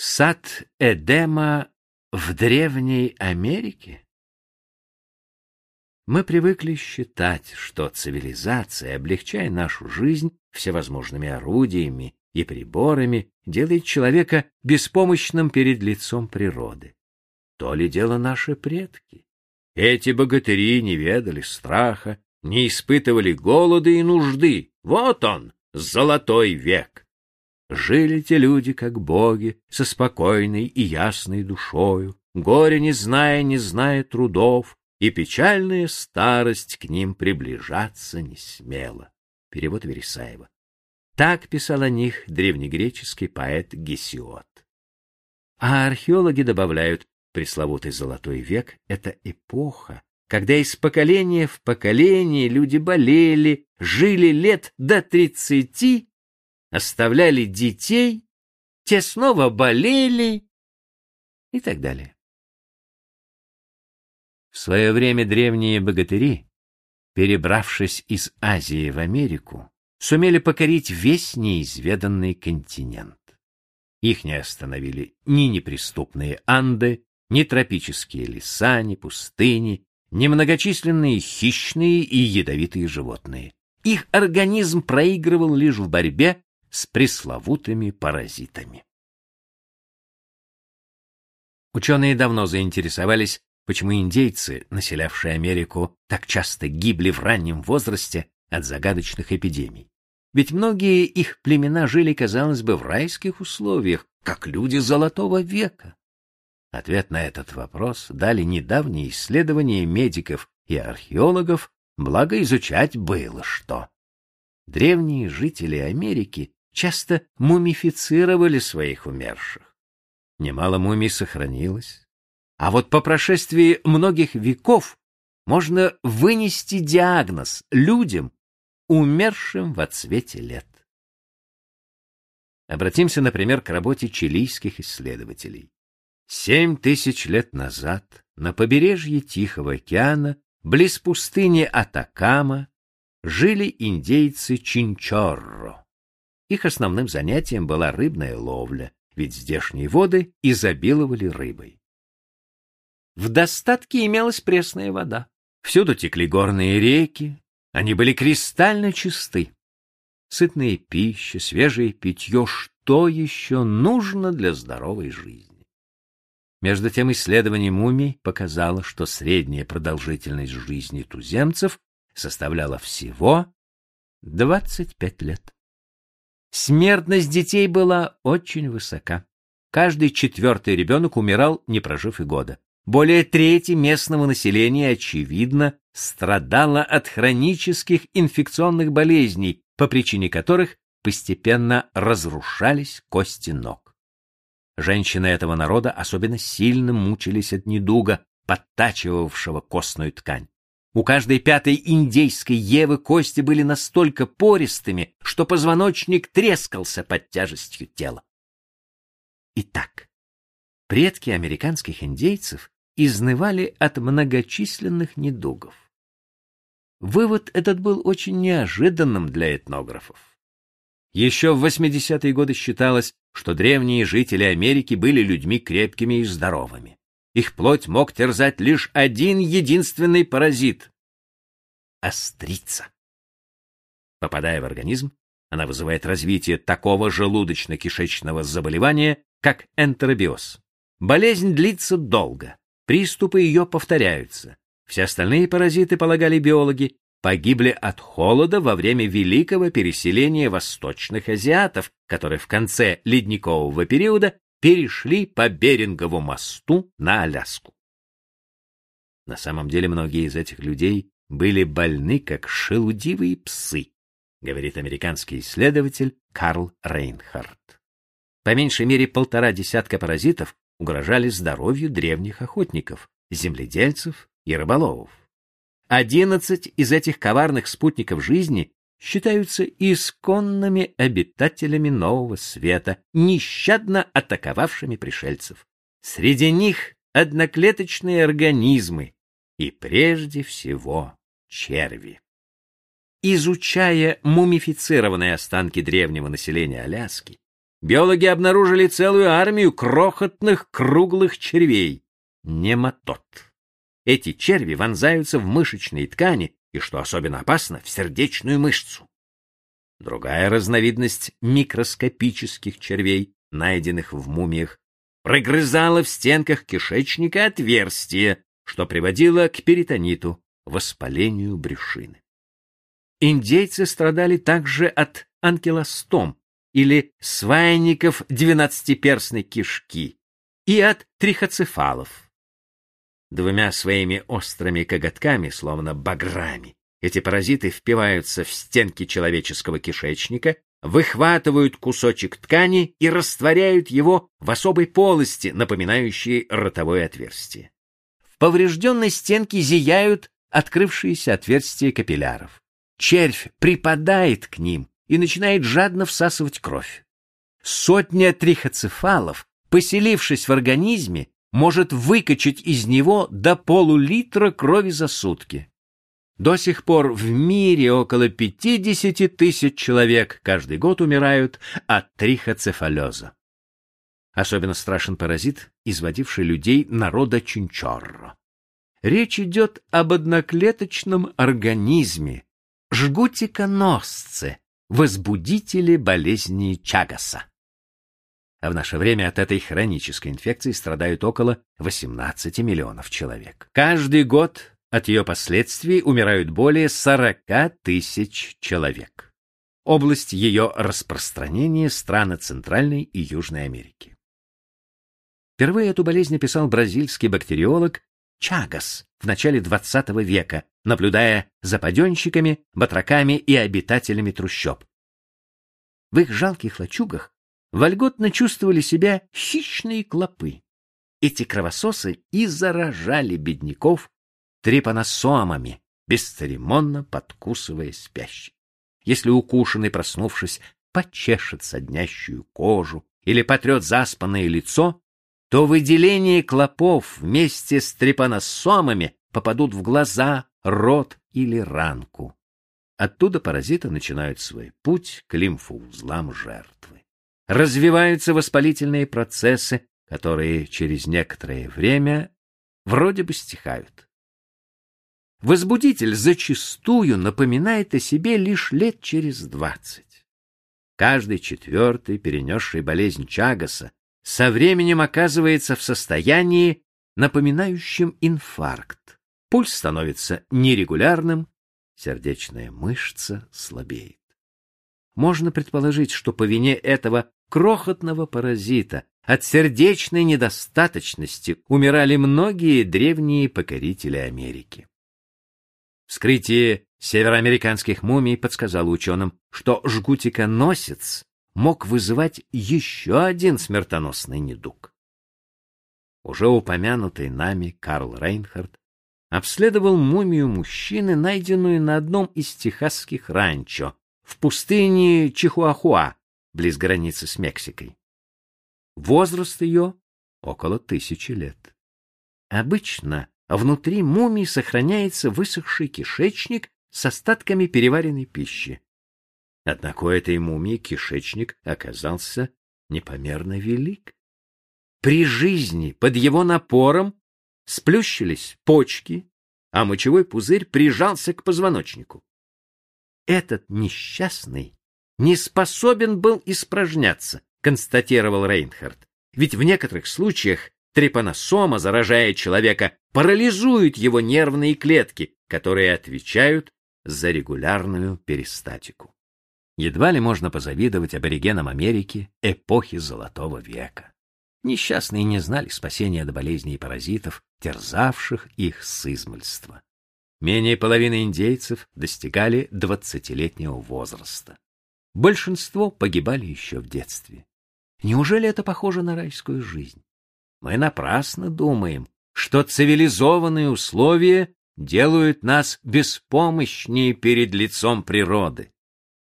Сад Эдема в древней Америке? Мы привыкли считать, что цивилизация, облегчая нашу жизнь всевозможными орудиями и приборами, делает человека беспомощным перед лицом природы. То ли дело наши предки. Эти богатыри не ведали страха, не испытывали голода и нужды. Вот он, золотой век. Жили те люди, как боги, со спокойной и ясной душою, горе не зная, не зная трудов, и печальная старость к ним приближаться не смела. Перевод Вересаева. Так писал о них древнегреческий поэт Гесиод. А археологи добавляют, пресловутый золотой век — это эпоха, когда из поколения в поколение люди болели, жили лет до тридцати оставляли детей, те снова болели и так далее. В свое время древние богатыри, перебравшись из Азии в Америку, сумели покорить весь неизведанный континент. Их не остановили ни неприступные Анды, ни тропические леса, ни пустыни, ни многочисленные хищные и ядовитые животные. Их организм проигрывал лишь в борьбе с пресловутыми паразитами. Ученые давно заинтересовались, почему индейцы, населявшие Америку, так часто гибли в раннем возрасте от загадочных эпидемий. Ведь многие их племена жили, казалось бы, в райских условиях, как люди золотого века. Ответ на этот вопрос дали недавние исследования медиков и археологов, благо изучать было что. Древние жители Америки часто мумифицировали своих умерших. Немало мумий сохранилось. А вот по прошествии многих веков можно вынести диагноз людям, умершим в отсвете лет. Обратимся, например, к работе чилийских исследователей. Семь тысяч лет назад на побережье Тихого океана, близ пустыни Атакама, жили индейцы Чинчорро. Их основным занятием была рыбная ловля, ведь здешние воды изобиловали рыбой. В достатке имелась пресная вода. Всюду текли горные реки, они были кристально чисты. Сытная пища, свежее питье — что еще нужно для здоровой жизни? Между тем исследование мумий показало, что средняя продолжительность жизни туземцев составляла всего 25 лет. Смертность детей была очень высока. Каждый четвертый ребенок умирал, не прожив и года. Более трети местного населения, очевидно, страдало от хронических инфекционных болезней, по причине которых постепенно разрушались кости ног. Женщины этого народа особенно сильно мучились от недуга, подтачивавшего костную ткань. У каждой пятой индейской Евы кости были настолько пористыми, что позвоночник трескался под тяжестью тела. Итак, предки американских индейцев изнывали от многочисленных недугов. Вывод этот был очень неожиданным для этнографов. Еще в 80-е годы считалось, что древние жители Америки были людьми крепкими и здоровыми. Их плоть мог терзать лишь один единственный паразит — острица. Попадая в организм, она вызывает развитие такого желудочно-кишечного заболевания, как энтеробиоз. Болезнь длится долго, приступы ее повторяются. Все остальные паразиты, полагали биологи, погибли от холода во время великого переселения восточных азиатов, которые в конце ледникового периода перешли по Берингову мосту на Аляску. На самом деле многие из этих людей были больны как шелудивые псы, говорит американский исследователь Карл Рейнхард. По меньшей мере полтора десятка паразитов угрожали здоровью древних охотников, земледельцев и рыболовов. Одиннадцать из этих коварных спутников жизни считаются исконными обитателями Нового Света, нещадно атаковавшими пришельцев. Среди них одноклеточные организмы и прежде всего черви. Изучая мумифицированные останки древнего населения Аляски, биологи обнаружили целую армию крохотных круглых червей — нематод. Эти черви вонзаются в мышечные ткани и, что особенно опасно, в сердечную мышцу. Другая разновидность микроскопических червей, найденных в мумиях, прогрызала в стенках кишечника отверстие, что приводило к перитониту, воспалению брюшины. Индейцы страдали также от анкилостом или свайников двенадцатиперстной кишки и от трихоцефалов. Двумя своими острыми коготками, словно баграми, эти паразиты впиваются в стенки человеческого кишечника, выхватывают кусочек ткани и растворяют его в особой полости, напоминающей ротовое отверстие. В поврежденной стенке зияют открывшиеся отверстия капилляров. Червь припадает к ним и начинает жадно всасывать кровь. Сотня трихоцефалов, поселившись в организме, может выкачать из него до полулитра крови за сутки. До сих пор в мире около 50 тысяч человек каждый год умирают от трихоцефалеза. Особенно страшен паразит, изводивший людей народа Чинчорро. Речь идет об одноклеточном организме, жгутиконосце, возбудителе болезни Чагаса. А в наше время от этой хронической инфекции страдают около 18 миллионов человек. Каждый год от ее последствий умирают более 40 тысяч человек. Область ее распространения – страны Центральной и Южной Америки. Впервые эту болезнь описал бразильский бактериолог Чагас в начале XX века, наблюдая за паденщиками, батраками и обитателями трущоб. В их жалких лачугах вольготно чувствовали себя хищные клопы. Эти кровососы и заражали бедняков трепаносомами, бесцеремонно подкусывая спящих. Если укушенный, проснувшись, почешет соднящую кожу или потрет заспанное лицо, то выделения клопов вместе с трепаносомами попадут в глаза, рот или ранку. Оттуда паразиты начинают свой путь к лимфоузлам жертвы. Развиваются воспалительные процессы, которые через некоторое время вроде бы стихают. Возбудитель зачастую напоминает о себе лишь лет через двадцать. Каждый четвертый, перенесший болезнь Чагаса, со временем оказывается в состоянии, напоминающем инфаркт. Пульс становится нерегулярным, сердечная мышца слабеет. Можно предположить, что по вине этого крохотного паразита от сердечной недостаточности умирали многие древние покорители Америки. Вскрытие североамериканских мумий подсказало ученым, что жгутиконосец мог вызывать еще один смертоносный недуг. Уже упомянутый нами Карл Рейнхард обследовал мумию мужчины, найденную на одном из техасских ранчо в пустыне Чихуахуа, близ границы с Мексикой. Возраст ее около тысячи лет. Обычно внутри мумии сохраняется высохший кишечник с остатками переваренной пищи. Однако у этой мумии кишечник оказался непомерно велик. При жизни под его напором сплющились почки, а мочевой пузырь прижался к позвоночнику. Этот несчастный не способен был испражняться, констатировал Рейнхард. Ведь в некоторых случаях трепаносома, заражая человека, парализует его нервные клетки, которые отвечают за регулярную перистатику. Едва ли можно позавидовать аборигенам Америки эпохи Золотого века. Несчастные не знали спасения от болезней и паразитов, терзавших их с измольства. Менее половины индейцев достигали двадцатилетнего возраста. Большинство погибали еще в детстве. Неужели это похоже на райскую жизнь? Мы напрасно думаем, что цивилизованные условия делают нас беспомощнее перед лицом природы.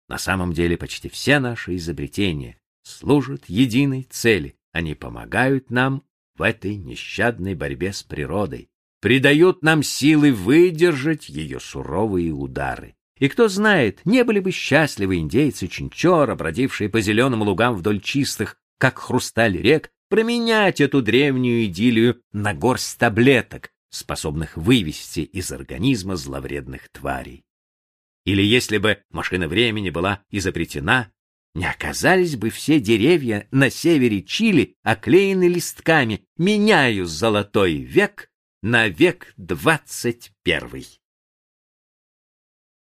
На самом деле почти все наши изобретения служат единой цели. Они помогают нам в этой нещадной борьбе с природой, придают нам силы выдержать ее суровые удары. И кто знает, не были бы счастливы индейцы Чинчора, бродившие по зеленым лугам вдоль чистых, как хрусталь рек, променять эту древнюю идиллию на горсть таблеток, способных вывести из организма зловредных тварей. Или если бы машина времени была изобретена, не оказались бы все деревья на севере Чили оклеены листками «Меняю золотой век на век двадцать первый».